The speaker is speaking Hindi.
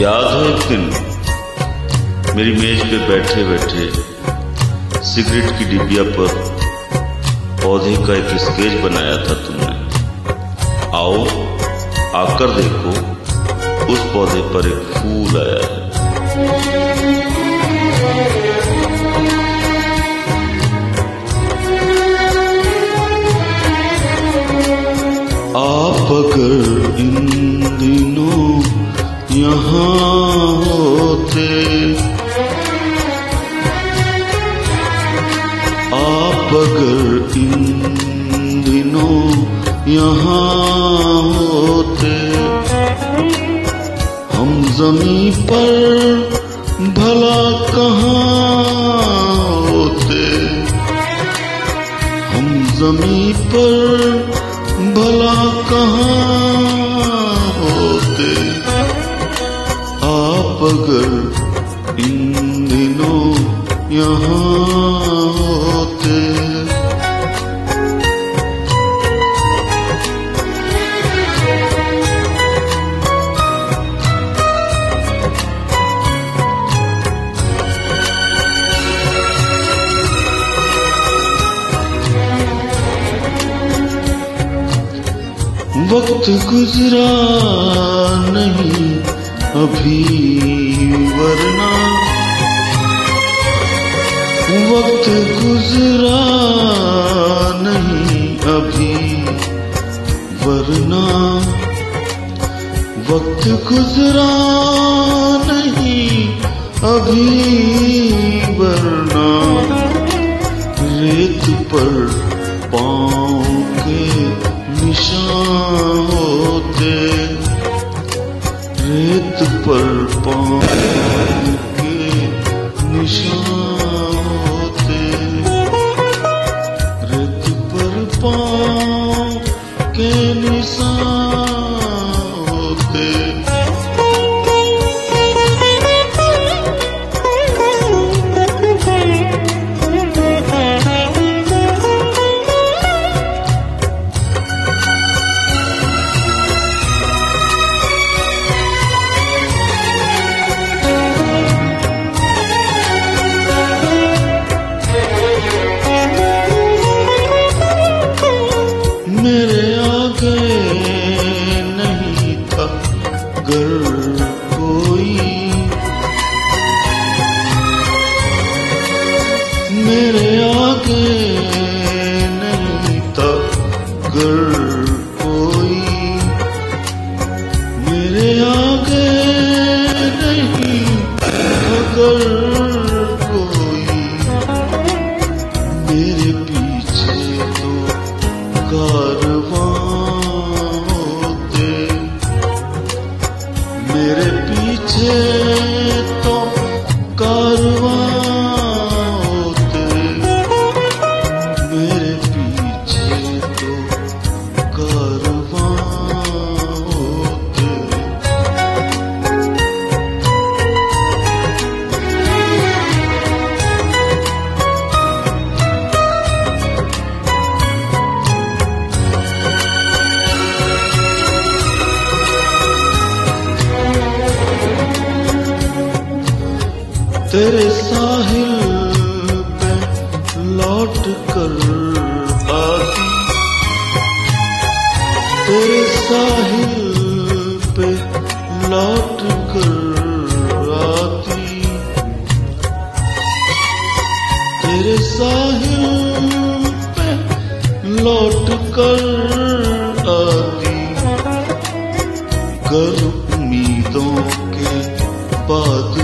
याद है एक दिन, मेरी मेज पे बैठे बैठे सिगरेट की डिबिया पर पौधे का एक स्केच बनाया था तुमने। आओ, आकर देखो, उस पौधे पर एक फूल आया है। आप अगर इन दिनों यहाँ होते। हम जमी पर वक्त गुजरा नहीं अभी वरना। वक्त गुजरा नहीं अभी वरना। वक्त गुजरा नहीं अभी वरना। रेत पर पाँव के निशान होते रेत पर पान के निशान होते रेत पर पान के निशान घर कोई मेरे आगे नहीं था घर कोई मेरे आगे नहीं था Yeah. तेरे साहिल पे लौट कर आती। तेरे साहिल पे लौट कर आती। तेरे साहिल पे लौट कर आती। कर उम्मीदों के बादवां